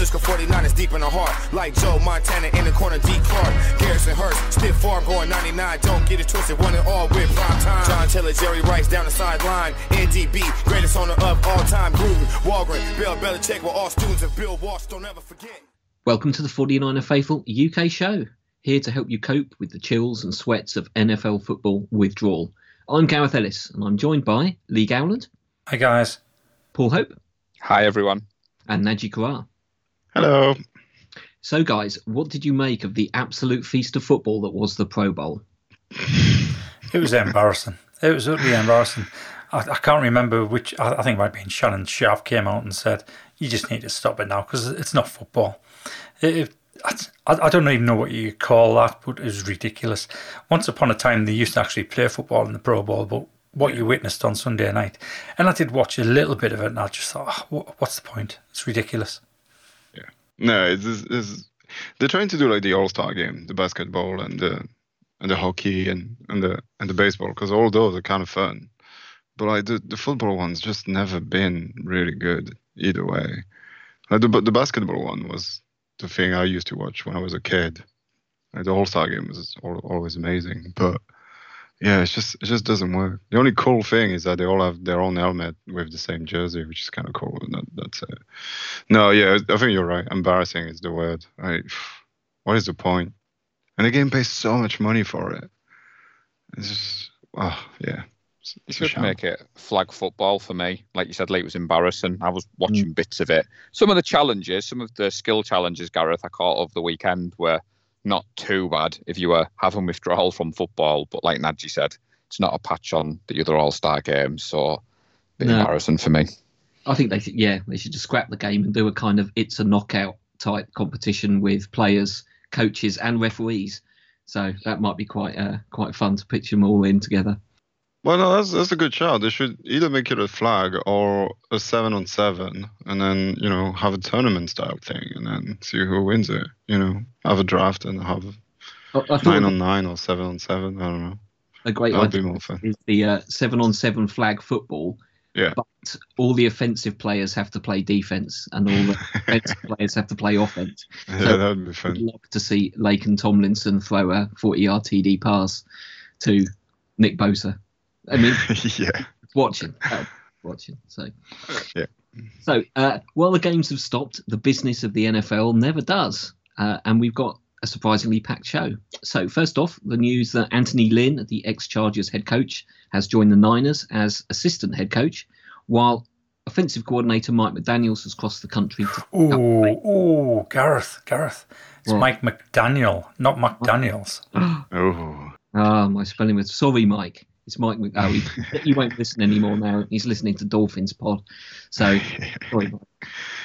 Francisco 49 is deep in the heart. Like Joe Montana in the corner, D. Clark. Garrison Hearst, stiff farm going 99. Don't get it twisted, one and all with prime time. John Taylor, Jerry Rice down the sideline. NDB, greatest owner of all time. Gruden, Holmgren, Bill Belichick were all students of Bill Walsh. Don't ever forget. Welcome to the 49er Faithful UK show. Here to help you cope with the chills and sweats of NFL football withdrawal. I'm Gareth Ellis, and I'm joined by Lee Gowland. Hi, guys. Paul Hope. Hi, everyone. And Naji Karar. Hello. So, guys, what did you make of the absolute feast of football that was the Pro Bowl? It was embarrassing. It was utterly embarrassing. I, I can't remember which, I, I think it might have been Shannon Sharpe came out and said, you just need to stop it now because it's not football. It, it, I, I don't even know what you call that, but it was ridiculous. Once upon a time, they used to actually play football in the Pro Bowl, but what you witnessed on Sunday night, and I did watch a little bit of it, and I just thought, oh, what's the point? It's ridiculous. No, it's, it's they're trying to do like the All Star game, the basketball and the and the hockey and and the and the baseball, because all those are kind of fun, but like the the football one's just never been really good either way. Like the the basketball one was the thing I used to watch when I was a kid. Like the All Star game was always amazing, but yeah, it's just it just doesn't work. The only cool thing is that they all have their own helmet with the same jersey, which is kind of cool. That, that's it. No, yeah, I think you're right. Embarrassing is the word. I, what is the point? And the game pays so much money for it. It's just, oh yeah. You should make it flag football for me. Like you said, Lee, it was embarrassing. I was watching mm. bits of it. Some of the challenges, some of the skill challenges, Gareth, I caught over the weekend were not too bad if you were having withdrawal from football. But like Nadji said, it's not a patch on the other All Star games, so bit no. embarrassing for me. I think they, should, yeah, they should just scrap the game and do a kind of it's a knockout type competition with players, coaches, and referees. So that might be quite uh, quite fun to pitch them all in together. Well, no, that's that's a good shout. They should either make it a flag or a seven on seven, and then you know have a tournament style thing, and then see who wins it. You know, have a draft and have nine on nine or seven on seven. I don't know. A great that idea be more fun. is the uh, seven on seven flag football. Yeah. But all the offensive players have to play defense, and all the offensive players have to play offense. Yeah, that would be fun. I'd love to see Laken Tomlinson throw a 40 yard TD pass to Nick Bosa. I mean, yeah, watching, uh, watching. So, yeah. So, uh, while the games have stopped, the business of the NFL never does, uh, and we've got a surprisingly packed show. So, first off, the news that Anthony Lynn, the ex-Chargers head coach, has joined the Niners as assistant head coach, while offensive coordinator Mike McDaniel's has crossed the country. Oh, oh, Gareth, Gareth. It's what? Mike McDaniel, not McDaniel's. oh. Ah, my spelling was sorry, Mike. It's Mike. Oh, he, won't listen anymore now. He's listening to Dolphins pod. So, sorry,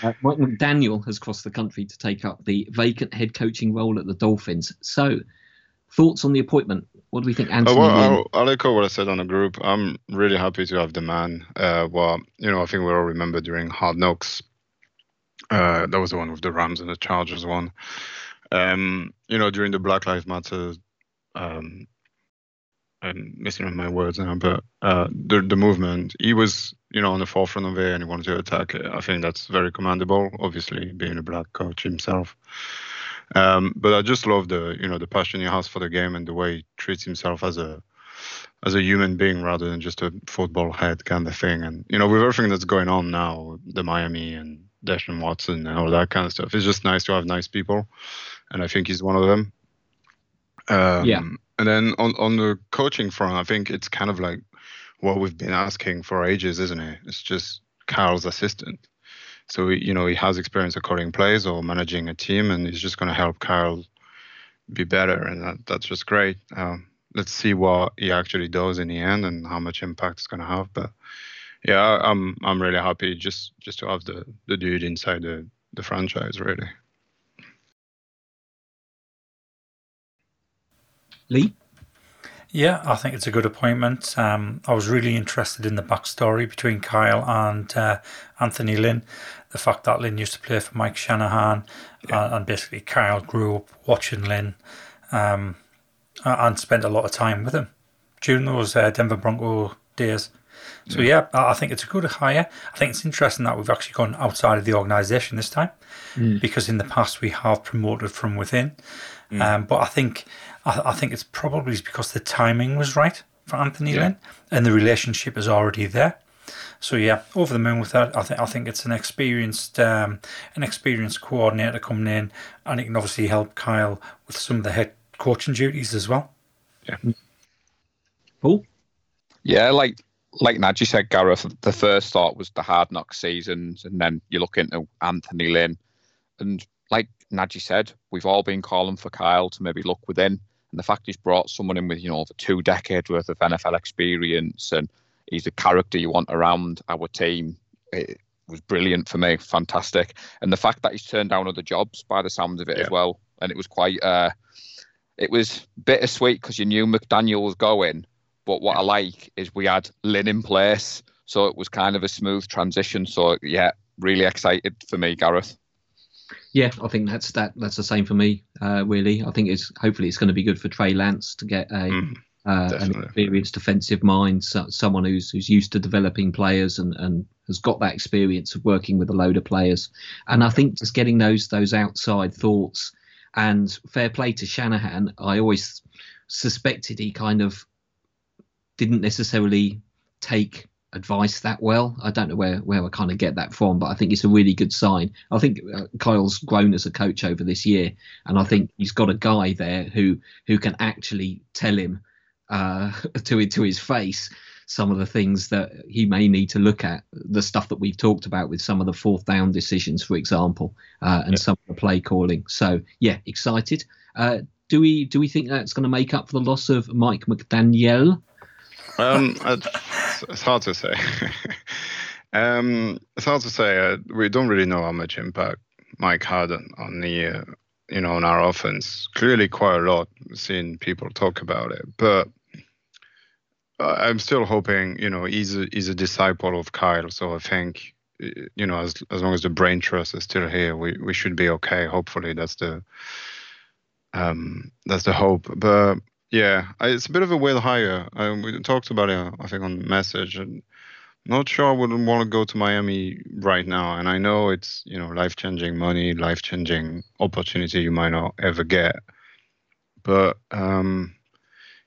uh, Mike McDaniel has crossed the country to take up the vacant head coaching role at the Dolphins. So, thoughts on the appointment? What do we think, Anthony? well, I'll, I'll, echo what I said on the group. I'm really happy to have the man. Uh, well, you know, I think we all remember during Hard Knocks. Uh, that was the one with the Rams and the Chargers one. Um, you know, during the Black Lives Matter um, I'm missing my words now, but uh, the the movement, he was you know on the forefront of it and he wanted to attack it. I think that's very commendable. Obviously, being a black coach himself, um, but I just love the you know the passion he has for the game and the way he treats himself as a as a human being rather than just a football head kind of thing. And you know with everything that's going on now, the Miami and Deshaun Watson and all that kind of stuff, it's just nice to have nice people, and I think he's one of them. Um, yeah and then on on the coaching front, I think it's kind of like what we've been asking for ages, isn't it? It's just Carl's assistant. So you know he has experience of calling plays or managing a team, and he's just going to help Carl be better, and that, that's just great. Um, let's see what he actually does in the end and how much impact it's going to have. But yeah, I'm I'm really happy just just to have the the dude inside the the franchise, really. Lee? Yeah, I think it's a good appointment. Um, I was really interested in the backstory between Kyle and uh, Anthony Lynn. The fact that Lynn used to play for Mike Shanahan, yeah. and, and, basically Kyle grew up watching Lynn um, and spent a lot of time with him during those uh, Denver Bronco days. So yeah, I think it's a good hire. I think it's interesting that we've actually gone outside of the organisation this time, Mm. because in the past we have promoted from within. Um, but I think I, I think it's probably because the timing was right for Anthony Yeah. Lynn, and the relationship is already there. So yeah, over the moon with that. I think I think it's an experienced um, an experienced coordinator coming in, and it can obviously help Kyle with some of the head coaching duties as well. Yeah. Cool. Yeah, like like Nadji said, Gareth, the first thought was the hard knock seasons, and then you look into Anthony Lynn. And like Nadji said, we've all been calling for Kyle to maybe look within. And the fact he's brought someone in with, you know, over two decades worth of NFL experience and he's the character you want around our team, it was brilliant for me. Fantastic. And the fact that he's turned down other jobs by the sounds of it as well. And it was quite uh it was bittersweet because you knew McDaniel was going, but what I like is we had Lynn in place, so it was kind of a smooth transition. So yeah, really excited for me, Gareth. Yeah, I think that's that. That's the same for me. Uh, really, I think it's hopefully it's going to be good for Trey Lance to get a Mm, uh, an experienced defensive mind, so, someone who's who's used to developing players and, and has got that experience of working with a load of players. And I think just getting those those outside thoughts and fair play to Shanahan. I always suspected he kind of didn't necessarily take advice that well. I don't know where where I kind of get that from, but I think it's a really good sign. I think uh, Kyle's grown as a coach over this year, and I think he's got a guy there who who can actually tell him uh, to to his face some of the things that he may need to look at, the stuff that we've talked about with some of the fourth down decisions, for example, uh, and some of the play calling. So yeah, excited. Uh, do we do we think that's going to make up for the loss of Mike McDaniel? Um, it's, hard to say. um, it's hard to say. Uh, we don't really know how much impact Mike had on, the, uh, you know, on our offense. Clearly, quite a lot. Seeing people talk about it, but I'm still hoping. You know, he's a, he's a disciple of Kyle, so I think, uh, you know, as as long as the brain trust is still here, we we should be okay. Hopefully, that's the um that's the hope. But yeah, I- it's a bit of a weird hire. Um, we talked about it, I think, on message. And not sure I wouldn't want to go to Miami right now. And I know it's you know life changing money, life changing opportunity you might not ever get. But um,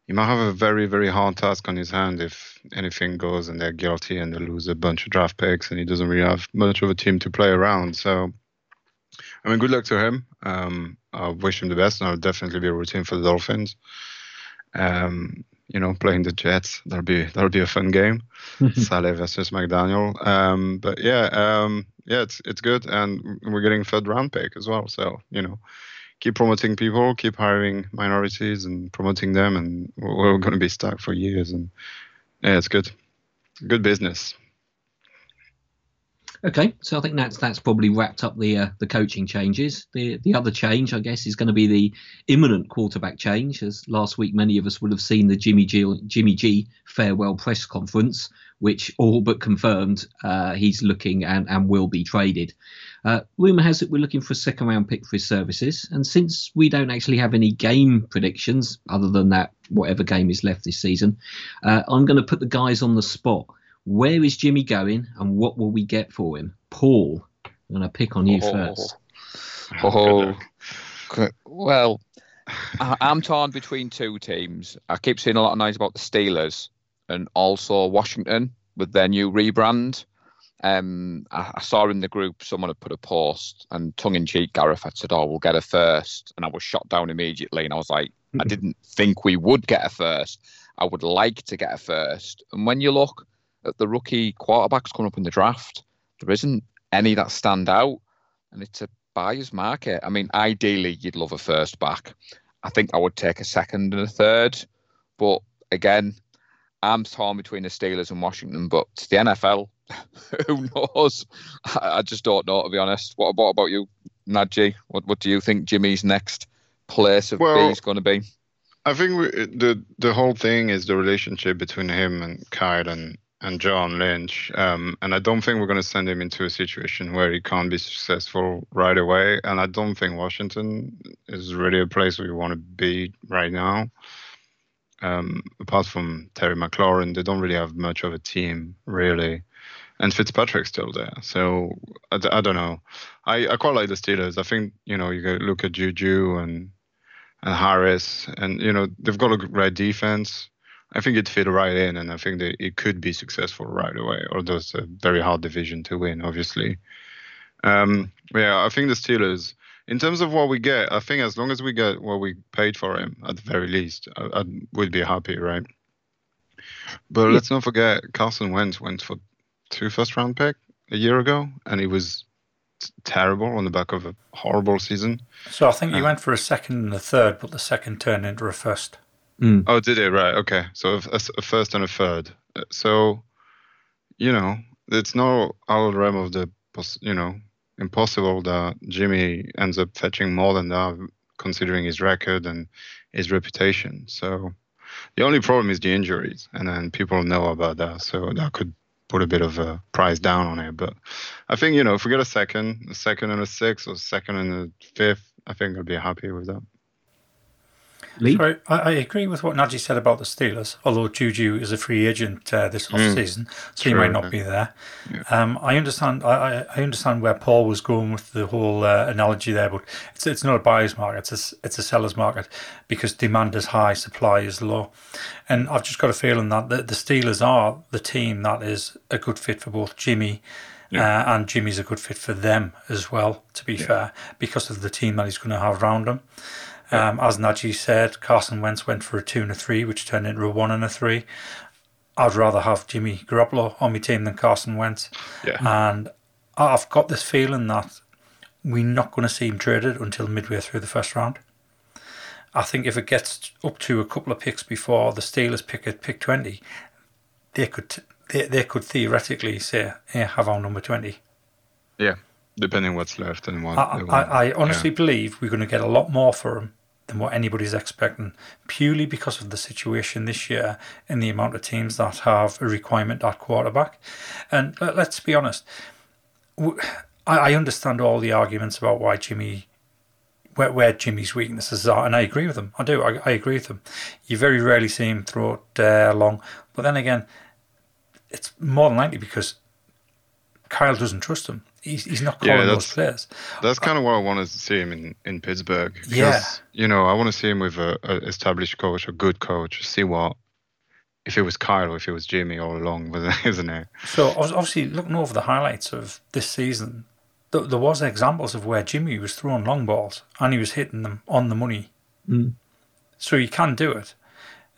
he might have a very very hard task on his hand if anything goes and they're guilty and they lose a bunch of draft picks and he doesn't really have much of a team to play around. So. I mean, good luck to him. Um, I wish him the best, and I'll definitely be rooting for the Dolphins um, you know, playing the Jets. That'll be that'll be a fun game. Saleh versus McDaniel. Um, but yeah, um, yeah, it's it's good, and we're getting third round pick as well. So you know, keep promoting people, keep hiring minorities and promoting them, and we're, we're going to be stuck for years. And yeah, it's good, good business. Okay, so I think that's that's probably wrapped up the uh, the coaching changes. The the other change, I guess, is going to be the imminent quarterback change. As last week, many of us would have seen the Jimmy G Jimmy G farewell press conference, which all but confirmed uh, he's looking and and will be traded. Uh, rumor has it we're looking for a second round pick for his services, and since we don't actually have any game predictions other than that, whatever game is left this season, uh, I'm going to put the guys on the spot. Where is Jimmy going, and what will we get for him? Paul, I'm going to pick on you first. Oh, good- well, I, I'm torn between two teams. I keep seeing a lot of noise about the Steelers and also Washington with their new rebrand. Um, I, I saw in the group someone had put a post, and tongue in cheek, Gareth had said, "Oh, we'll get a first. and I was shot down immediately. And I was like, I didn't think we would get a first. I would like to get a first. And when you look at the rookie quarterbacks coming up in the draft, there isn't any that stand out, and it's a buyer's market. I mean, ideally, you'd love a first back. I think I would take a second and a third, but again, I'm torn between the Steelers and Washington. But to the NFL, who knows? I, I just don't know, to be honest. What, what about you, Nadji? What, what do you think Jimmy's next place of Well, B is going to be? I think we, the the whole thing is the relationship between him and Kyle and and John Lynch. Um, and I don't think we're going to send him into a situation where he can't be successful right away. And I don't think Washington is really a place we want to be right now. um, apart from Terry McLaurin, they don't really have much of a team, really. And Fitzpatrick's still there. So I, I don't know. I, I quite like the Steelers. I think, you know, you look at Juju and, and Harris, and, you know, they've got a great defense. I think it fit right in, and I think that it could be successful right away. Although it's a very hard division to win, obviously. Um, yeah, I think the Steelers, in terms of what we get, I think as long as we get what we paid for him, at the very least, I, I would be happy, right? But yeah. let's not forget, Carson Wentz went for two first round pick a year ago, and he was terrible on the back of a horrible season. So I think he uh, went for a second and a third, but the second turned into a first. Mm. Oh, did it? Right. Okay. So a, a, first and a third. Uh, so, you know, it's no out of the realm of the, you know, impossible that Jimmy ends up fetching more than that, considering his record and his reputation. So, the only problem is the injuries, and then people know about that. So that could put a bit of a price down on it. But I think you know, if we get a second, a second and a sixth, or second and a fifth, I think I'd be happy with that. Lee? Sorry, I, I, agree with what Najee said about the Steelers, although Juju is a free agent uh, this off mm, season, so true, he might not yeah. be there. Yeah. Um, I understand. I, I, understand where Paul was going with the whole uh, analogy there, but it's it's not a buyer's market; it's a, it's a seller's market because demand is high, supply is low, and I've just got a feeling that the, the Steelers are the team that is a good fit for both Jimmy. Yeah. Uh, and Jimmy's a good fit for them as well, to be fair, because of the team that he's going to have around him. Um, as Najee said, Carson Wentz went for a two and a three, which turned into a one and a three. I'd rather have Jimmy Garoppolo on my team than Carson Wentz. Yeah. And I've got this feeling that we're not going to see him traded until midway through the first round. I think if it gets up to a couple of picks before the Steelers pick at pick 20, they could they, they could theoretically say, "Hey, have our number 20. Yeah, depending what's left and what. I, I, I honestly yeah. believe we're going to get a lot more for him than what anybody's expecting, purely because of the situation this year and the amount of teams that have a requirement at quarterback. And let's be honest, I understand all the arguments about why Jimmy. Where, where Jimmy's weaknesses are, and I agree with them. I do. I, I agree with them. You very rarely see him throw it uh, long, but then again, it's more than likely because Kyle doesn't trust him. He's, he's not calling yeah, those players. That's kind of why I wanted to see him in, in Pittsburgh. Because, yeah. You know, I want to see him with a, a established coach, a good coach. See what if it was Kyle or if it was Jimmy all along, isn't it? So obviously, looking over the highlights of this season, there was examples of where Jimmy was throwing long balls and he was hitting them on the money. Mm. So he can do it.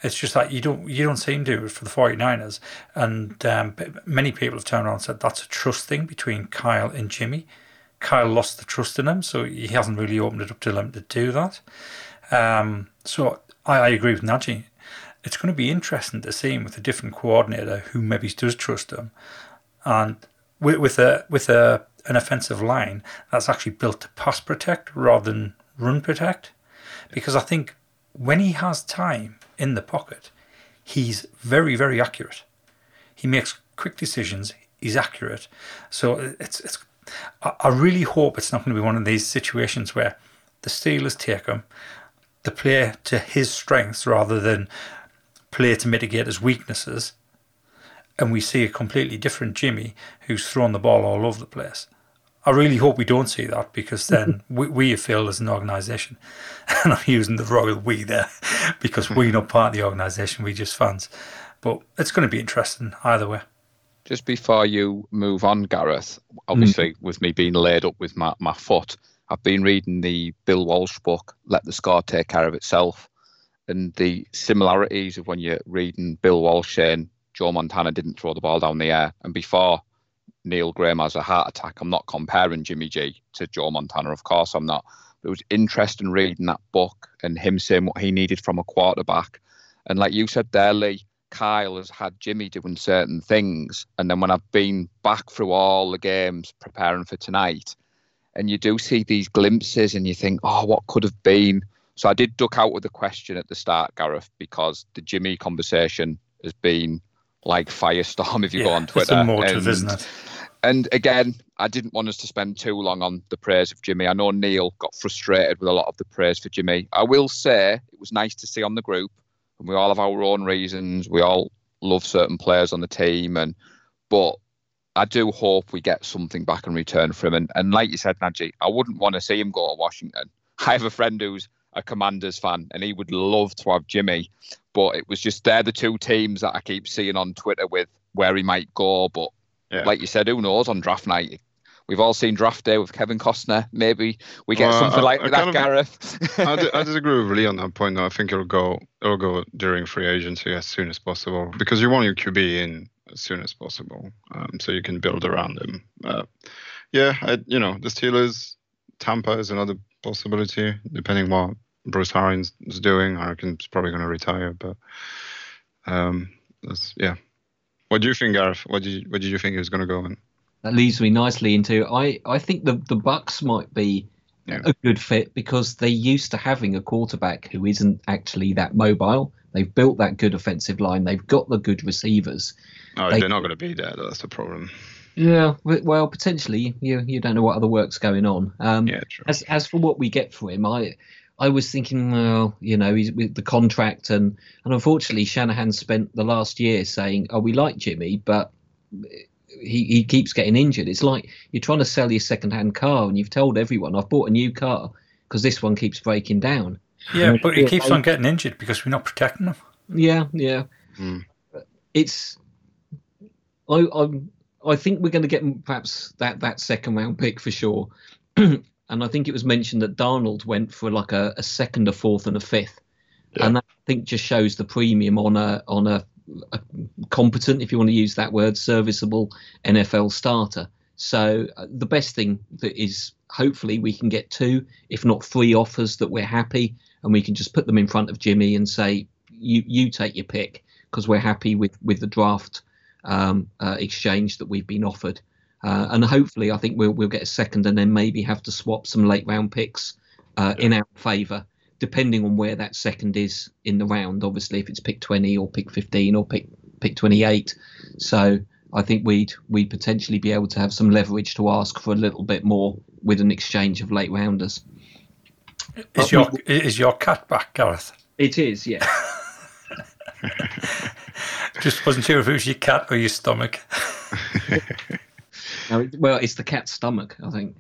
It's just that you don't you don't seem to for the 49ers. And um, many people have turned around and said that's a trust thing between Kyle and Jimmy. Kyle lost the trust in him, so he hasn't really opened it up to him to do that. Um, so I, I, agree with Najee. It's going to be interesting to see him with a different coordinator who maybe does trust him, and with, with a with a an offensive line that's actually built to pass protect rather than run protect. Because I think when he has time in the pocket, he's very, very accurate. He makes quick decisions. He's accurate. So it's it's. I really hope it's not going to be one of these situations where the Steelers take him, the play to his strengths rather than play to mitigate his weaknesses, and we see a completely different Jimmy who's thrown the ball all over the place. I really hope we don't see that because then we, we have failed as an organisation. and I'm using the royal we there because we're not part of the organisation, we're just fans. But it's going to be interesting either way. Just before you move on, Gareth, obviously, mm. with me being laid up with my, my foot, I've been reading the Bill Walsh book, Let the Score Take Care of Itself, and the similarities of when you're reading Bill Walsh saying Joe Montana didn't throw the ball down the air, and before Neil Graham has a heart attack. I'm not comparing Jimmy G to Joe Montana, of course I'm not. But it was interesting reading that book and him saying what he needed from a quarterback. And like you said there, Lee, Kyle has had Jimmy doing certain things. And then when I've been back through all the games preparing for tonight, and you do see these glimpses and you think, oh, what could have been? So I did duck out with the question at the start, Gareth, because the Jimmy conversation has been like firestorm if you yeah, go on Twitter. It's emotive, isn't it? And again, I didn't want us to spend too long on the praise of Jimmy. I know Neil got frustrated with a lot of the praise for Jimmy. I will say it was nice to see on the group and we all have our own reasons. We all love certain players on the team, and but I do hope we get something back in return for him. And, and like you said, Najee, I wouldn't want to see him go to Washington. I have a friend who's a Commanders fan, and he would love to have Jimmy, but it was just they're the two teams that I keep seeing on Twitter with where he might go. But Yeah. like you said, who knows on draft night? We've all seen draft day with Kevin Costner. Maybe we get Well, something I- like I that, kind of- Gareth. I, I disagree with Lee on that point. Though. I think it'll go it'll go during free agency as soon as possible because you want your QB in as soon as possible, um, so you can build around him. Uh, yeah, I, you know the Steelers, Tampa is another possibility depending what Bruce Arians is doing. I reckon he's probably going to retire, but um, that's yeah. What do you think, Gareth? What did you, what did you think he was going to go in? That leads me nicely into I, I think the the Bucs might be Yeah. a good fit because they're used to having a quarterback who isn't actually that mobile. They've built that good offensive line. They've got the good receivers. Oh, They- they're not going to be there. That's the problem. Yeah, well, potentially you you don't know what other work's going on. Um, Yeah, true. as as for what we get for him, I I was thinking, well, you know, he's with the contract, and and unfortunately, Shanahan spent the last year saying, oh, we like Jimmy, but he he keeps getting injured. It's like you're trying to sell your second-hand car, and you've told everyone, I've bought a new car because this one keeps breaking down. Yeah, Yeah, but he keeps on getting injured because we're not protecting him. Yeah, yeah. Hmm. It's I I'm I think we're going to get perhaps that that second round pick for sure. and I think it was mentioned that Darnold went for like a, a second, a fourth, and a fifth, Yeah. and that I think just shows the premium on a on a, a competent, if you want to use that word, serviceable NFL starter. So uh, the best thing that is hopefully we can get two, if not three offers that we're happy, and we can just put them in front of Jimmy and say, you you take your pick because we're happy with with the draft um, uh, exchange that we've been offered. Uh, and hopefully, I think we'll we'll get a second, and then maybe have to swap some late round picks uh, in our favour, depending on where that second is in the round. Obviously, if it's pick twenty or pick fifteen or pick pick twenty eight. So I think we'd we'd potentially be able to have some leverage to ask for a little bit more with an exchange of late rounders. Is But your we- is your cat back, Gareth? It is, yeah. Just wasn't sure if it was your cat or your stomach. Well, it's the cat's stomach, I think.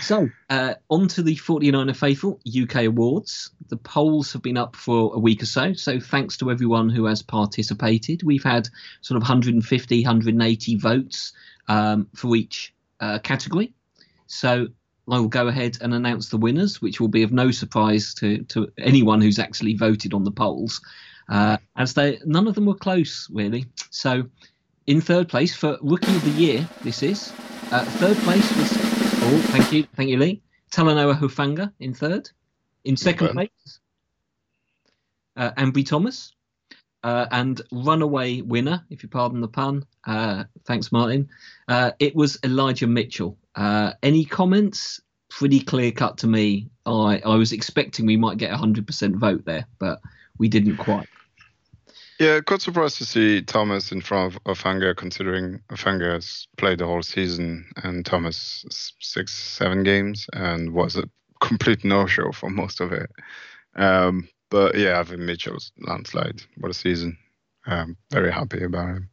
so, uh, on to the 49er Faithful UK Awards. The polls have been up for a week or so, so thanks to everyone who has participated. We've had sort of 150, 180 votes um, for each uh, category. So, I will go ahead and announce the winners, which will be of no surprise to, to anyone who's actually voted on the polls, uh, as they none of them were close, really. So, in third place for Rookie of the Year, this is. Uh, third place was, oh, thank you, thank you, Lee. Talanoa Hufanga in third. In second bad. place, uh, Ambry Thomas. Uh, and runaway winner, if you pardon the pun, uh, thanks, Martin. Uh, it was Elijah Mitchell. Uh, any comments? Pretty clear cut to me. I, I was expecting we might get a 100% vote there, but we didn't quite. Yeah, quite surprised to see Thomas in front of Hufanga, considering Hufanga has played the whole season and Thomas six, seven games and was a complete no-show for most of it. Um, but yeah, I think Mitchell's landslide. What a season! Um, very happy about him.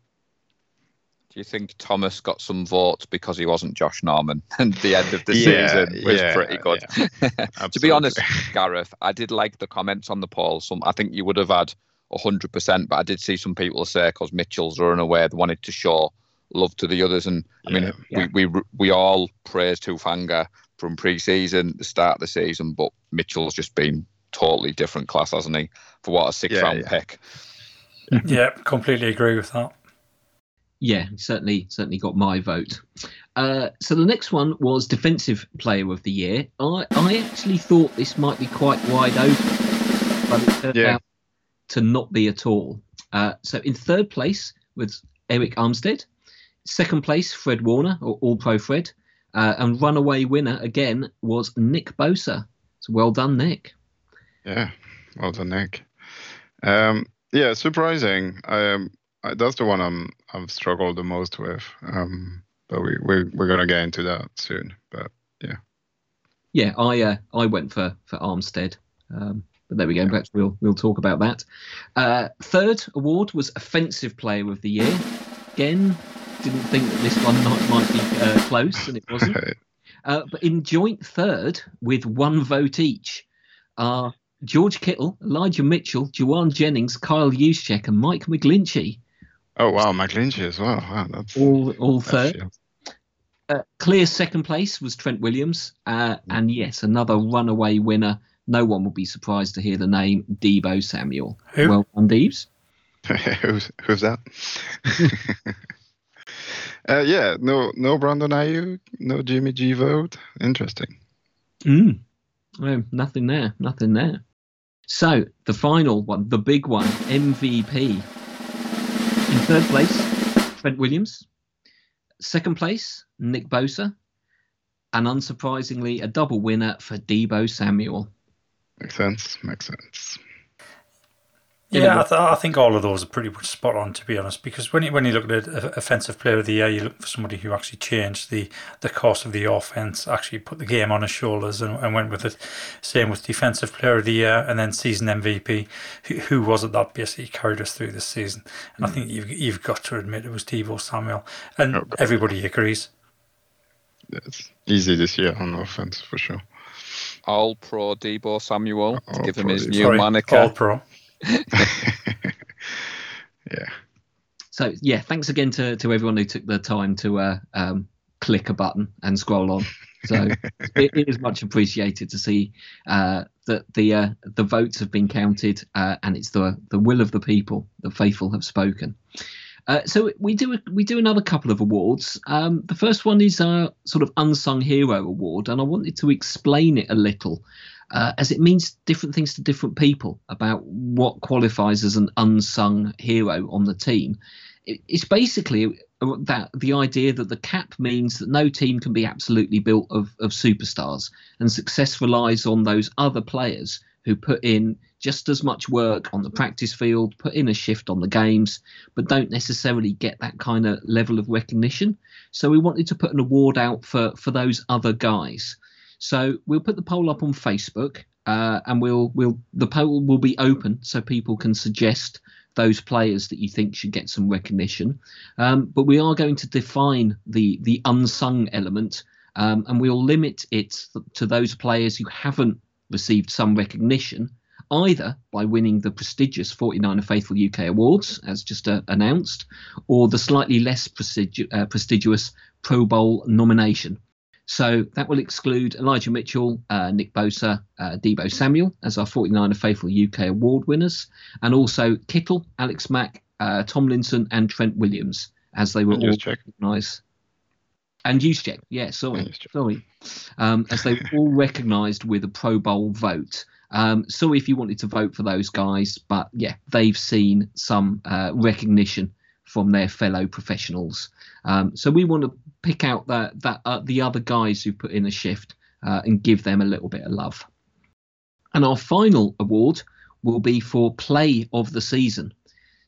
Do you think Thomas got some votes because he wasn't Josh Norman and the end of the Yeah, season was yeah, pretty good? to be honest, Gareth, I did like the comments on the poll. Some I think you would have had hundred percent, but I did see some people say because Mitchell's away, they wanted to show love to the others. And I mean, Yeah. we, we we all praised Hufanga from pre-season, the start of the season, but Mitchell's just been totally different class, hasn't he? For what a six-round yeah. pick. yeah, completely agree with that. Yeah, certainly, certainly got my vote. Uh, so the next one was defensive player of the year. I, I actually thought this might be quite wide open, but it turned Yeah. out to not be at all. Uh, so in third place was Arik Armstead. Second place, Fred Warner, or All Pro Fred. Uh, and runaway winner again was Nick Bosa. So well done, Nick. Yeah, well done, Nick. Um, yeah, surprising. Um, I, that's the one I'm I've struggled the most with. Um, but we we we're gonna get into that soon. But Yeah, Yeah, I uh, I went for for Armstead. Um, But there we go. Perhaps we'll we'll talk about that. Uh, third award was Offensive Player of the Year. Again, didn't think that this one might, might be uh, close, and it wasn't. Uh, but in joint third, with one vote each, are George Kittle, Elijah Mitchell, Jauan Jennings, Kyle Juszczyk, and Mike McGlinchey. Oh wow, McGlinchey as well. Wow, that's All all that's third. shield. Uh, clear second place was Trent Williams, uh, and yes, another runaway winner. No one will be surprised to hear the name Deebo Samuel. Who? Well done, Deebs. who's who's that? uh, yeah, no, no Brandon Aiyuk, no Jimmy G vote. Interesting. Mm. Oh, nothing there, nothing there. So the final one, the big one, MVP. In third place, Trent Williams. Second place, Nick Bosa. And unsurprisingly, a double winner for Deebo Samuel. Makes sense. Makes sense. Yeah, I, th- I think all of those are pretty much spot on, to be honest. Because when you, when you look at a- offensive player of the year, you look for somebody who actually changed the, the course of the offense, actually put the game on his shoulders and, and went with it. Same with defensive player of the year, and then season MVP. Who, who was it that basically carried us through this season? And I hmm. think you've you've got to admit it was Deebo Samuel, and Oh, everybody agrees. It's easy this year on offense for sure. All pro Deebo Samuel to All give him his Deebo. new Sorry, moniker. All pro. Yeah. So yeah, thanks again to, to everyone who took the time to uh, um, click a button and scroll on. So it, it is much appreciated to see uh, that the uh, the votes have been counted uh, and it's the the will of the people. The faithful have spoken. Uh, so we do we do another couple of awards. Um, the first one is our sort of unsung hero award, and I wanted to explain it a little, uh, as it means different things to different people about what qualifies as an unsung hero on the team. It, it's basically that the idea that the cap means that no team can be absolutely built of, of superstars, and success relies on those other players who put in just as much work on the practice field, put in a shift on the games, but don't necessarily get that kind of level of recognition. So we wanted to put an award out for for those other guys. So we'll put the poll up on Facebook, uh, and we'll we'll the poll will be open so people can suggest those players that you think should get some recognition. Um, but we are going to define the the unsung element, um, and we'll limit it to those players who haven't received some recognition, either by winning the prestigious 49er Faithful UK Awards, as just uh, announced, or the slightly less prestigious, uh, prestigious Pro Bowl nomination. So that will exclude Elijah Mitchell, uh, Nick Bosa, uh, Deebo Samuel as our 49er Faithful UK Award winners, and also Kittle, Alex Mack, uh, Tomlinson, and Trent Williams as they were And all recognised. And Juszczyk, yeah, sorry, sorry, um, as they were all recognised with a Pro Bowl vote. Um, sorry if you wanted to vote for those guys, but yeah, they've seen some uh, recognition from their fellow professionals. Um, so we want to pick out that that uh, the other guys who put in a shift uh, and give them a little bit of love. And our final award will be for play of the season.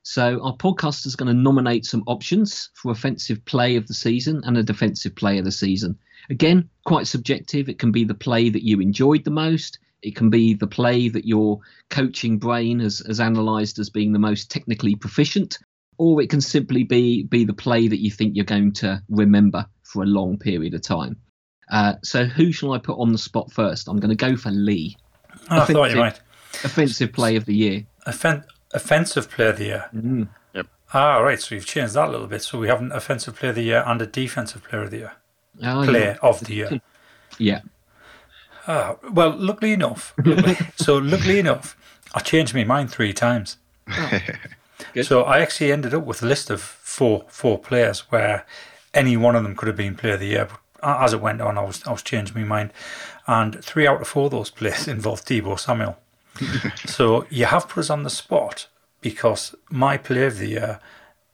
So our podcast is going to nominate some options for offensive play of the season and a defensive play of the season. Again, quite subjective. It can be the play that you enjoyed the most. It can be the play that your coaching brain has, has analysed as being the most technically proficient, or it can simply be be the play that you think you're going to remember for a long period of time. Uh, so who shall I put on the spot first? I'm going to go for Lee, Oh, I thought Offensive. you might. offensive play of the year. Offen- offensive player of the year. Mm. Ah, right. So you've changed that a little bit. So we have an offensive player of the year and a defensive player of the year. Oh, Player of the year. Yeah. Ah, well, luckily enough, luckily, so luckily enough, I changed my mind three times. Good. So I actually ended up with a list of four four players where any one of them could have been player of the year. But as it went on, I was I was changing my mind, and three out of four of those players involved Deebo Samuel. so you have put us on the spot because my player of the year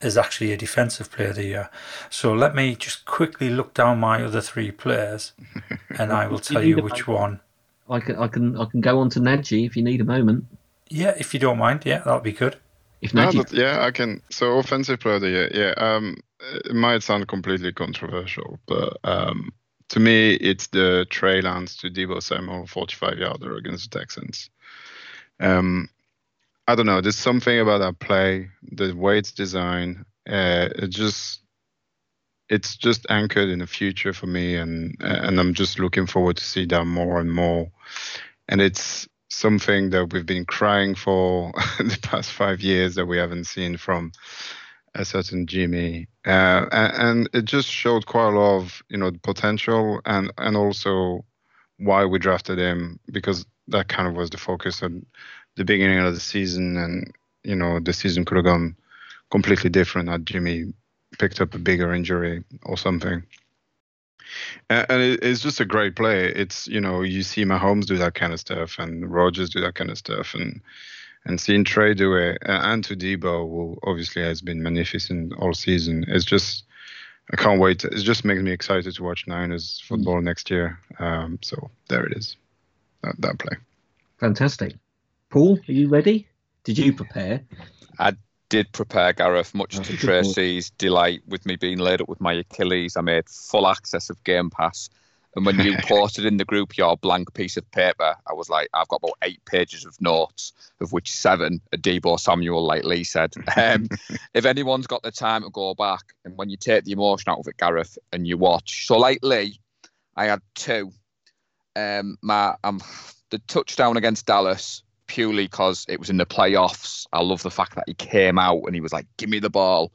is actually a defensive player of the year. So let me just quickly look down my other three players, and I will tell you which one. I can I can I can go on to Nadji if you need a moment. Yeah, if you don't mind, yeah, that'll be good. If No, Nadji, but yeah, I can. So offensive player of the year. Yeah, um, it might sound completely controversial, but um, to me, it's the Trey Lance to Deebo Samuel 45 yarder against the Texans. Um, I don't know. There's something about that play, the way it's designed. Uh, it just it's just anchored in the future for me, and and I'm just looking forward to see that more and more. And it's something that we've been crying for the past five years that we haven't seen from a certain Jimmy, uh, and, and, it just showed quite a lot of you know potential and and also why we drafted him because that kind of was the focus at the beginning of the season, and you know the season could have gone completely different had Jimmy picked up a bigger injury or something. And, and it's just a great play. It's you know you see Mahomes do that kind of stuff, and Rodgers do that kind of stuff, and and seeing Trey do it, and to Deebo, who obviously has been magnificent all season. It's just I can't wait. It just makes me excited to watch Niners football mm. next year. Um, so there it is, that, that play. Fantastic. Paul, are you ready? Did you prepare? I did prepare Gareth, much to Tracy's delight with me being laid up with my Achilles. I made full access of Game Pass. And when you posted in the group your blank piece of paper, I was like, I've got about eight pages of notes, of which seven are Deebo Samuel, like Lee said. Um, if anyone's got the time to go back, and when you take the emotion out of it, Gareth, and you watch, so like Lee, I had two. Um, my um, the touchdown against Dallas purely because it was in the playoffs. I love the fact that he came out and he was like, "Give me the ball."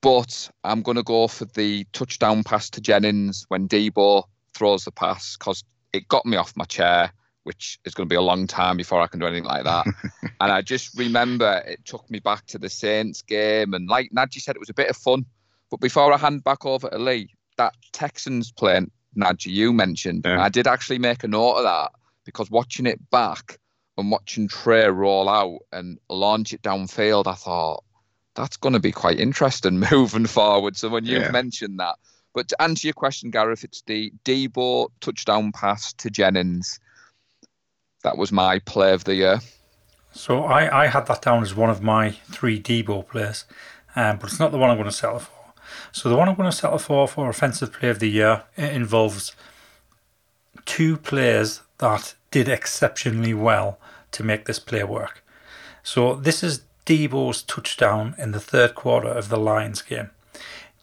But I'm going to go for the touchdown pass to Jennings when Deebo throws the pass because it got me off my chair, which is going to be a long time before I can do anything like that. and I just remember it took me back to the Saints game. And like Nadji said, it was a bit of fun. But before I hand back over to Lee, that Texans play, Nadji, you mentioned, yeah. I did actually make a note of that because watching it back, and watching Trey roll out and launch it downfield, I thought that's going to be quite interesting moving forward. So when you yeah. mentioned that, but to answer your question, Gareth, it's the Deebo touchdown pass to Jennings. That was my play of the year. So I, I had that down as one of my three Deebo plays, um, but it's not the one I'm going to settle for. So the one I'm going to settle for for offensive play of the year it involves two players that did exceptionally well to make this play work. So this is Deebo's touchdown in the third quarter of the Lions game.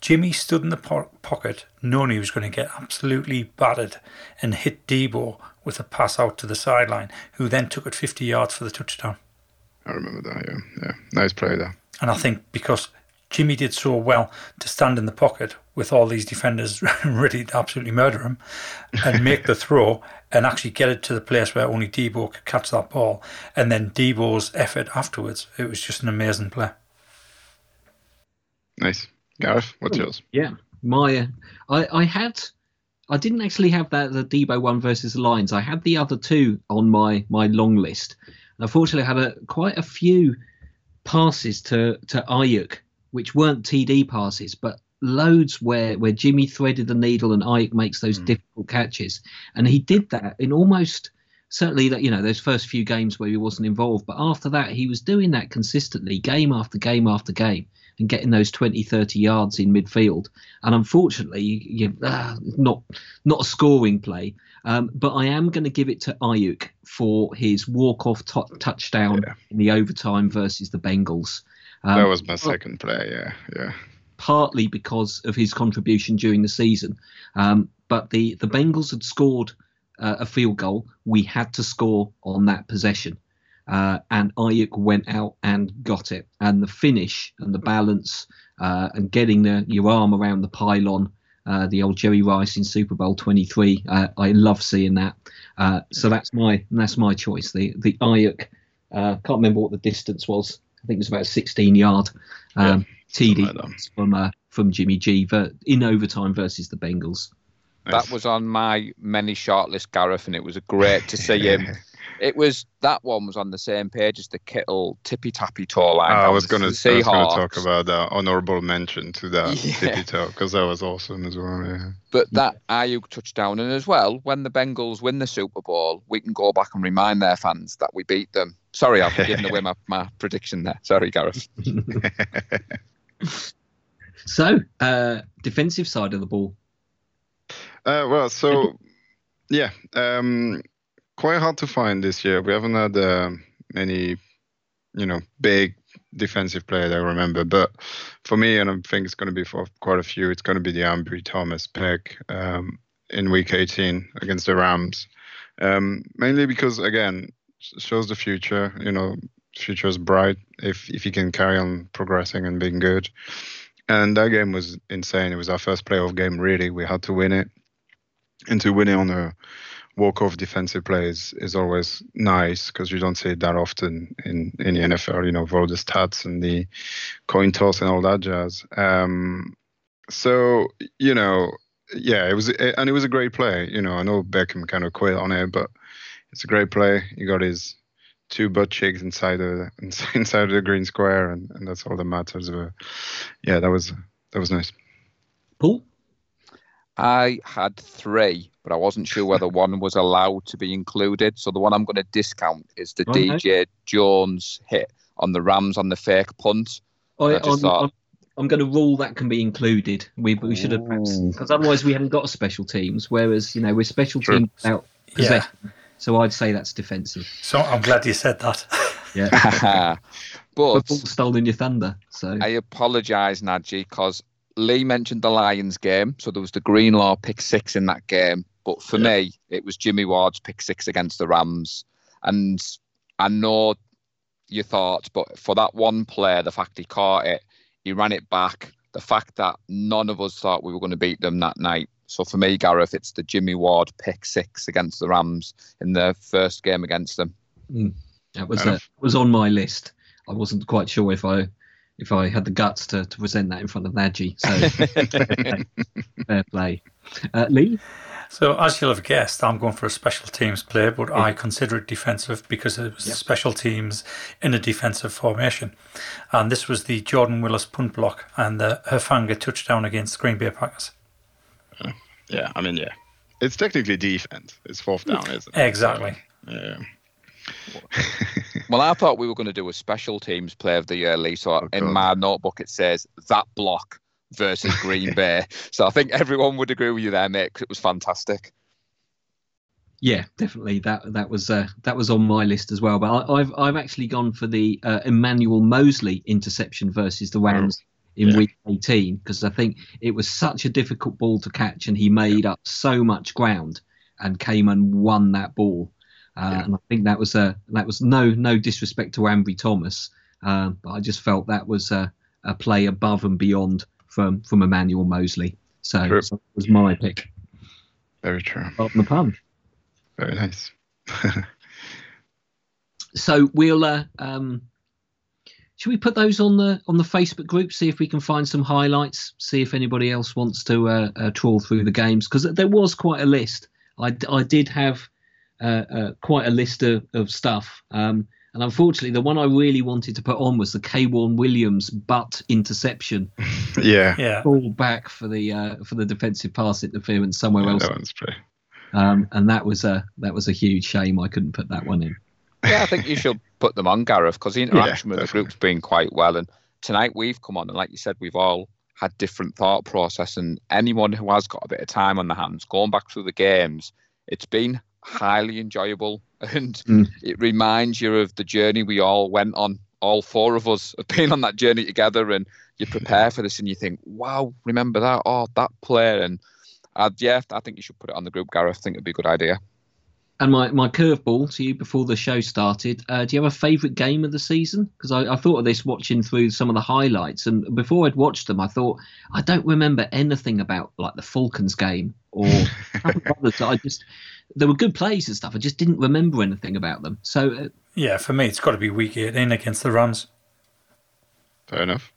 Jimmy stood in the po- pocket, knowing he was going to get absolutely battered, and hit Deebo with a pass out to the sideline, who then took it 50 yards for the touchdown. I remember that, yeah. Yeah, nice play there. And I think because Jimmy did so well to stand in the pocket with all these defenders ready to absolutely murder him and make the throw and actually get it to the place where only Deebo could catch that ball. And then Deebo's effort afterwards, it was just an amazing play. Nice. Gareth, what's oh, yours? Yeah, my, uh, I, I had, I didn't actually have that the Deebo one versus the Lions. I had the other two on my my long list. Unfortunately, I had a quite a few passes to to Aiyuk, which weren't TD passes, but loads where where Jimmy threaded the needle and Aiyuk makes those mm. difficult catches, and he did that in almost certainly that you know those first few games where he wasn't involved, but after that he was doing that consistently, game after game after game, and getting those 20, 30 yards in midfield. And unfortunately, you, you uh, not not a scoring play. Um, but I am going to give it to Aiyuk for his walk-off t- touchdown yeah. in the overtime versus the Bengals. Um, that was my second play. Yeah, yeah partly because of his contribution during the season. Um, but the, the Bengals had scored uh, a field goal. We had to score on that possession. Uh, and Aiyuk went out and got it. And the finish and the balance uh, and getting the, your arm around the pylon, uh, the old Jerry Rice in Super Bowl 23, uh, I love seeing that. Uh, so that's my that's my choice. The the Aiyuk, can't remember what the distance was. I think it was about a 16 yard. Um, yeah TD from uh, from Jimmy G in overtime versus the Bengals. That was on my many shortlist, Gareth, and it was great to see him. it was that one was on the same page as the Kittle tippy tappy toe line. I was going to talk about that honorable mention to that yeah. tippy toe because that was awesome as well. Yeah. But that Aiyuk touchdown, and as well, when the Bengals win the Super Bowl, we can go back and remind their fans that we beat them. Sorry, I've given away my, my prediction there. Sorry, Gareth. so, uh, defensive side of the ball. Uh, well, so yeah, um, quite hard to find this year. We haven't had uh, many, you know, big defensive player that I remember. But for me, and I think it's going to be for quite a few, it's going to be the Ambry Thomas pick um, in Week 18 against the Rams. Um, mainly because again, shows the future. You know, future is bright if if he can carry on progressing and being good. And that game was insane. It was our first playoff game. Really, we had to win it, and to win it on a walk-off defensive play is, is always nice because you don't see it that often in, in the NFL, you know, for all the stats and the coin toss and all that jazz. Um, so, you know, yeah, it was, and it was a great play. You know, I know Beckham kind of quit on it, but it's a great play. He got his two butt cheeks inside the inside the green square, and, and that's all that matters. But yeah, that was that was nice. Paul, I had three, but I wasn't sure whether one was allowed to be included. So the one I'm going to discount is the Okay. DJ Jones hit on the Rams on the fake punt. I, I just I'm, thought- I'm, I'm going to rule that can be included. We we should have Ooh. because otherwise we haven't got special teams. Whereas you know we're special True. teams without Yeah. Possession. So I'd say that's defensive. So I'm glad you said that. Yeah, but but Paul stolen your thunder. So I apologise, Nadji, because Lee mentioned the Lions game. So there was the Greenlaw pick six in that game. But for Yeah. me, it was Jimmy Ward's pick six against the Rams. And I know your thoughts, but for that one player, the fact he caught it, he ran it back, the fact that none of us thought we were going to beat them that night. So for me, Gareth, it's the Jimmy Ward pick six against the Rams in the first game against them. that was Fair uh, was on my list. I wasn't quite sure if I if I had the guts to, to present that in front of Nadji. So fair play, uh, Lee. So, as you'll have guessed, I'm going for a special teams play, but I consider it defensive because it was Yep. special teams in a defensive formation. And this was the Jordan Willis punt block and the Hufanga touchdown against Green Bay Packers. Yeah, I mean, yeah, it's technically defense. It's fourth down, isn't it? Exactly. Yeah. Well, I thought we were going to do a special teams play of the year, Lee. So Oh, in my notebook, it says that block versus Green Bay. So I think everyone would agree with you there, mate, 'cause it was fantastic. Yeah, definitely. That that was uh, that was on my list as well. But I, I've I've actually gone for the uh, Emmanuel Moseley interception versus the Rams in yeah. week 18 because I think it was such a difficult ball to catch and he made up so much ground and came and won that ball. Uh, Yeah. And I think that was a that was no no disrespect to Ambry Thomas, uh, but I just felt that was a, a play above and beyond from from Emmanuel Moseley. So, so that was my pick. Very true. Pardon the pun. Very nice. so we'll uh, um should we put those on the on the facebook group see if we can find some highlights see if anybody else wants to uh, uh, trawl through the games because there was quite a list I, I did have uh, uh, quite a list of, of stuff um and unfortunately the one i really wanted to put on was the K'Waun williams butt interception yeah. Yeah. ball back for the uh, for the defensive pass interference somewhere Yeah, else that one's pretty. um and that was a that was a huge shame i couldn't put that one in Yeah, I think you should put them on, Gareth, because the interaction with the group's been quite well. And tonight we've come on, and like you said, we've all had different thought process. And anyone who has got a bit of time on their hands, going back through the games, it's been highly enjoyable, and Mm. it reminds you of the journey we all went on. All four of us have been on that journey together, and you prepare for this, and you think, "Wow, remember that? Oh, that player!" And uh, yeah, I think you should put it on the group, Gareth. I think it'd be a good idea. And my, my curveball to you before the show started. Uh, do you have a favourite game of the season? Because I, I thought of this watching through some of the highlights, and before I'd watched them, I thought I don't remember anything about like the Falcons game or others. I just there were good plays and stuff. I just didn't remember anything about them. So uh, Yeah, for me, it's got to be week 18 against the Rams. Fair enough.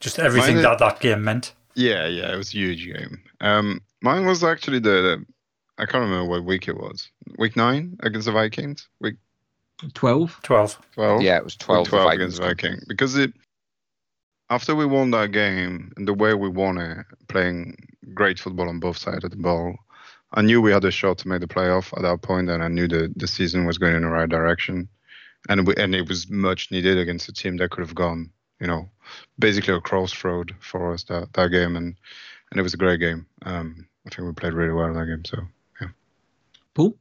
Just everything Mine that that game meant. Yeah, yeah, it was a huge game. Um, mine was actually the, the I can't remember what week it was. Week nine against the Vikings. Week twelve. 12. twelve. Yeah, it was Week 12, 12 against game. Viking because it after we won that game and the way we won it, playing great football on both sides of the ball, I knew we had a shot to make the playoff at that point, and I knew the the season was going in the right direction, and we, and it was much needed against a team that could have gone, you know, basically a crossroad for us that that game, and and it was a great game. Um, I think we played really well in that game. So Paul.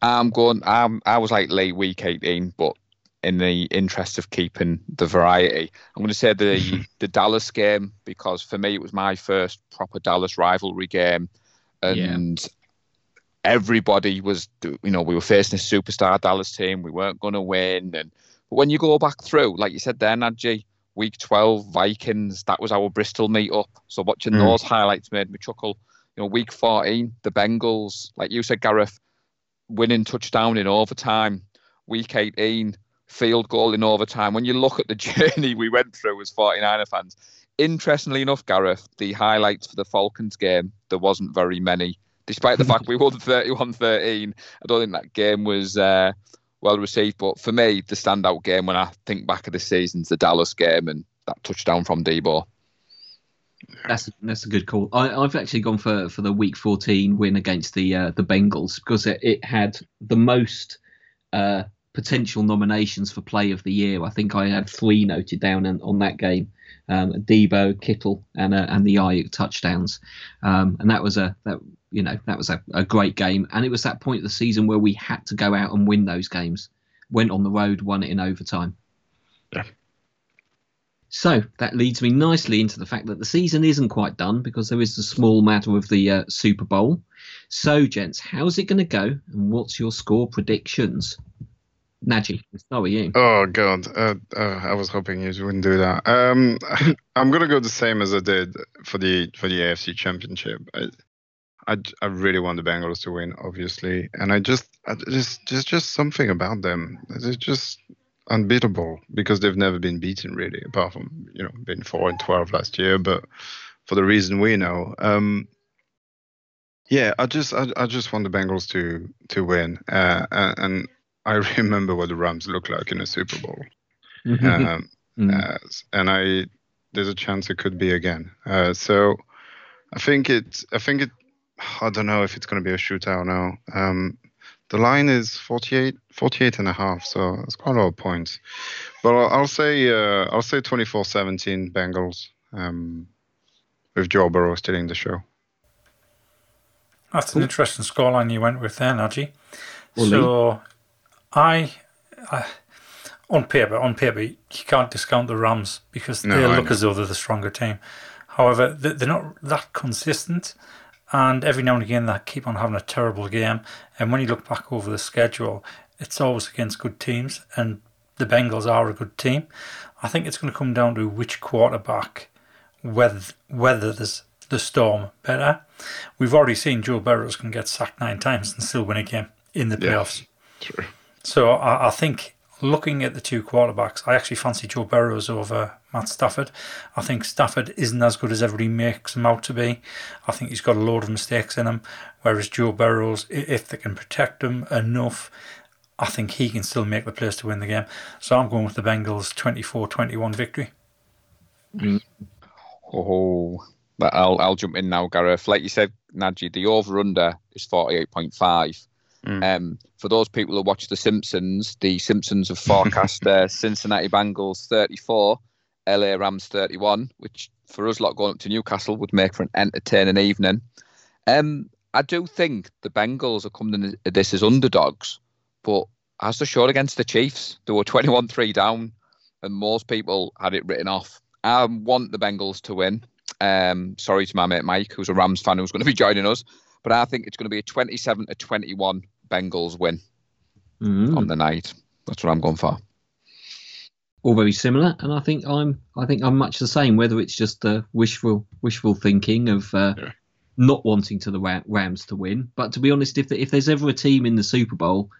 I'm going. I'm, I was like late week 18, but in the interest of keeping the variety, I'm going to say the the Dallas game because for me it was my first proper Dallas rivalry game, and yeah. everybody was, you know, we were facing a superstar Dallas team. We weren't going to win, and but when you go back through, like you said there, Nadji, week 12 Vikings, that was our Bristol meet up. So watching mm. those highlights made me chuckle. You know, week 14, the Bengals, like you said, Gareth, winning touchdown in overtime. Week 18, field goal in overtime. When you look at the journey we went through as 49er fans, interestingly enough, Gareth, the highlights for the Falcons game, there wasn't very many. Despite the fact we won 31 13, I don't think that game was uh, well received. But for me, the standout game when I think back of the season's the Dallas game and that touchdown from Deebo. That's that's a good call. I, have actually gone for, for the Week 14 win against the uh, the Bengals because it, it had the most uh, potential nominations for Play of the Year. I think I had three noted down on, on that game: um, Deebo, Kittle, and uh, and the Aiyuk touchdowns. Um, and that was a that you know that was a, a great game. And it was that point of the season where we had to go out and win those games. Went on the road, won it in overtime. Yeah. So that leads me nicely into the fact that the season isn't quite done because there is the small matter of the uh, Super Bowl. So, gents, how's it going to go, and what's your score predictions? Nadji, start with you. Oh God, uh, uh, I was hoping you wouldn't do that. Um, I'm gonna go the same as I did for the for the AFC Championship. I, I, I really want the Bengals to win, obviously, and I just I just just just something about them. They're just unbeatable because they've never been beaten really, apart from you know being four and twelve last year. But for the reason we know, um, yeah, I just I, I just want the Bengals to to win, uh, and I remember what the Rams look like in a Super Bowl, mm-hmm. um, mm. uh, and I there's a chance it could be again. Uh, so I think it I think it I don't know if it's going to be a shootout now. Um, the line is 48, 48 and a half, so it's quite a lot of points. But I'll, I'll say uh, I'll say 24-17 Bengals um, with Joe Burrow stealing the show. That's an interesting scoreline you went with there, Nadji. So, I, I, on paper, on paper, you can't discount the Rams because no, they look as though they're the stronger team. However, they're not that consistent and every now and again they keep on having a terrible game. And when you look back over the schedule, it's always against good teams, and the Bengals are a good team. I think it's going to come down to which quarterback whether whether there's the storm better. We've already seen Joe Burrows can get sacked nine times and still win a game in the playoffs. Yeah, true. So I, I think looking at the two quarterbacks, I actually fancy Joe Burrows over Matt Stafford. I think Stafford isn't as good as everybody makes him out to be. I think he's got a load of mistakes in him, whereas Joe Burrows, if they can protect him enough, I think he can still make the plays to win the game. So I'm going with the Bengals 24 21 victory. Mm. Oh, I'll, I'll jump in now, Gareth. Like you said, Nadji, the over under is 48.5. Mm. Um, for those people who watch The Simpsons, The Simpsons have forecast uh, Cincinnati Bengals 34, LA Rams 31, which for us lot going up to Newcastle would make for an entertaining evening. Um, I do think the Bengals are coming in this as underdogs, but as they showed against the Chiefs, they were 21 3 down, and most people had it written off. I want the Bengals to win. Um, sorry to my mate Mike, who's a Rams fan who's going to be joining us. But I think it's going to be a 27 to 21 Bengals win mm. on the night. That's what I'm going for. All very similar, and I think I'm I think I'm much the same. Whether it's just the wishful wishful thinking of uh, yeah. not wanting to the Rams to win, but to be honest, if the, if there's ever a team in the Super Bowl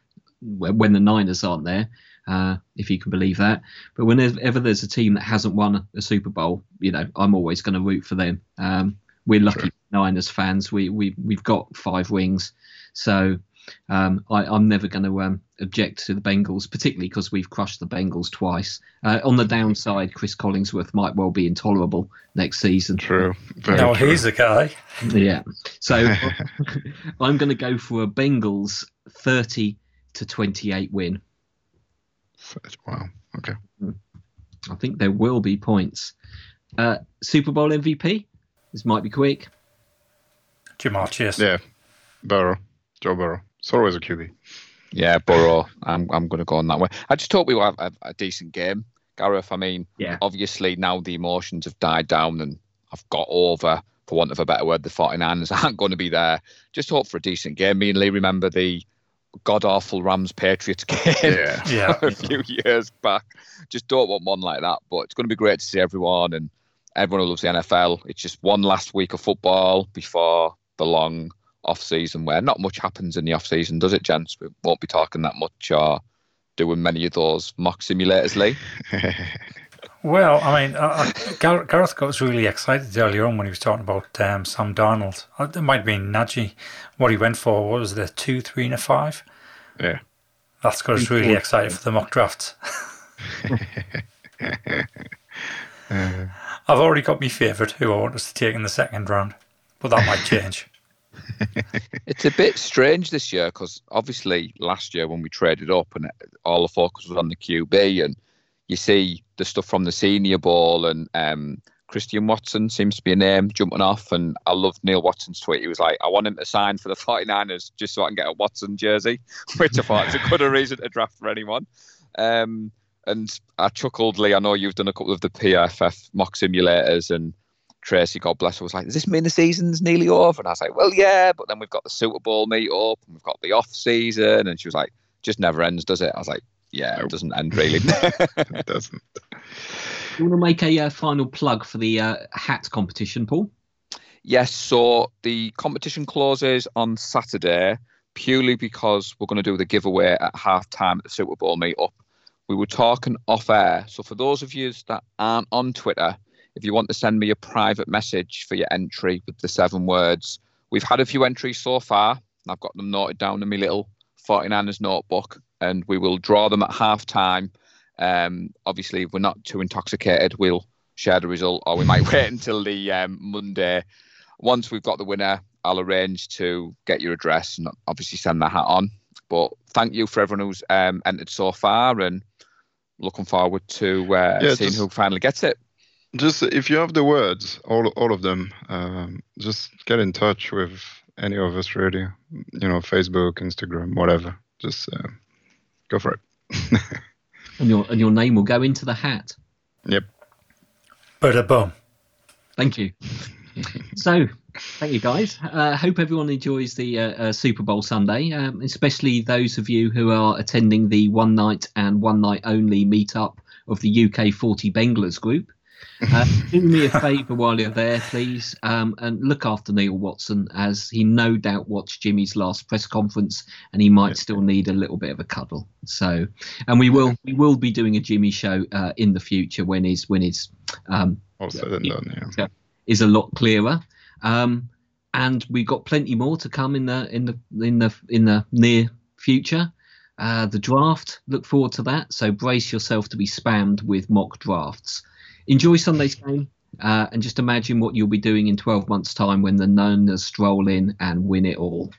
when the Niners aren't there, uh, if you can believe that. But whenever there's a team that hasn't won a Super Bowl, you know, I'm always going to root for them. Um, we're lucky sure. Niners fans. We we we've got five wings, so um, I, am never going to um, object to the Bengals, particularly because we've crushed the Bengals twice. Uh, on the downside, Cris Collinsworth might well be intolerable next season. True. Very no, true. he's a guy. Yeah. So I'm going to go for a Bengals 30 to 28 win. Wow. Okay. I think there will be points. Uh, Super Bowl MVP. This might be quick. Ja'Marr Chase. Yeah. Burrow. Joe Burrow. It's always a QB. Yeah, Burrow. I'm I'm going to go on that way. I just hope we will have a, a decent game, Gareth. I mean, Yeah. obviously now the emotions have died down and I've got over, for want of a better word, the 49ers aren't going to be there. Just hope for a decent game. Me and Lee remember the god awful Rams Patriots game Yeah. Yeah. a few years back. Just don't want one like that. But it's going to be great to see everyone and everyone who loves the NFL. It's just one last week of football before the long off season where not much happens in the off season, does it, gents? We won't be talking that much or doing many of those mock simulators, Lee. Well, I mean, uh, uh, Gareth got was really excited earlier on when he was talking about um, Sam Darnold. Uh, It might have been Nadji. What he went for what was the two, three, and a five. Yeah. That's got us really excited for the mock drafts. I've already got my favourite, who I want us to take in the second round, but that might change. It's a bit strange this year because obviously last year when we traded up and all the focus was on the QB, and you see the stuff from the Senior Bowl and um, Christian Watson seems to be a name jumping off. And I loved Neil Watson's tweet. He was like, I want him to sign for the 49ers just so I can get a Watson jersey, which I thought was a good reason to draft for anyone. Um, and I chuckled, Lee. I know you've done a couple of the PFF mock simulators and Tracy, God bless her, was like, Does this mean the season's nearly over? And I was like, Well, yeah, but then we've got the Super Bowl meet up and we've got the off season. And she was like, Just never ends, does it? I was like, Yeah, it doesn't end really. It doesn't. Do you want to make a uh, final plug for the uh, hat competition, Paul? yes, so the competition closes on Saturday purely because we're going to do the giveaway at half time at the Super Bowl meet up. We were talking off air. So for those of you that aren't on Twitter, if you want to send me a private message for your entry with the seven words, we've had a few entries so far. I've got them noted down in my little 49ers notebook, and we will draw them at half time. Um, obviously, if we're not too intoxicated, we'll share the result, or we might wait until the um, Monday. Once we've got the winner, I'll arrange to get your address and obviously send the hat on. But thank you for everyone who's um, entered so far, and looking forward to uh, Yeah, seeing just- who finally gets it. Just if you have the words, all all of them, um, just get in touch with any of us really. You know, Facebook, Instagram, whatever. Just uh, go for it. And your and your name will go into the hat. yep. But a boom. Thank you. so, thank you guys. Uh, hope everyone enjoys the uh, uh, Super Bowl Sunday, um, especially those of you who are attending the one night and one night only meetup of the UK 40 Benglers group. Uh, do me a favour while you're there, please, um, and look after Neil Watson, as he no doubt watched Jimmy's last press conference, and he might still need a little bit of a cuddle. So, and we will we will be doing a Jimmy show uh, in the future when his when his um, said done. Yeah. is a lot clearer. Um, and we've got plenty more to come in the in the in the in the near future. Uh, the draft, look forward to that. So brace yourself to be spammed with mock drafts. Enjoy Sunday's game, uh, and just imagine what you'll be doing in 12 months' time when the Niners stroll in and win it all.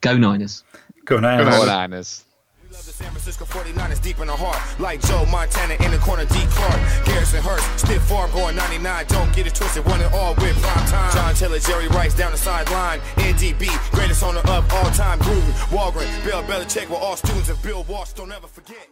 Go Niners! Go now. Go Go Niners. Niners. Love the San Francisco 49ers deep in the heart. Like Joe Montana in the corner, D. Clark. Garrison Hearst, stiff farm going 99. Don't get it twisted, one and all with prime time. John Taylor, Jerry Rice down the sideline. NDB, greatest owner of all time. Gruden, Holmgren, Bill Belichick were all students of Bill Walsh. Don't ever forget.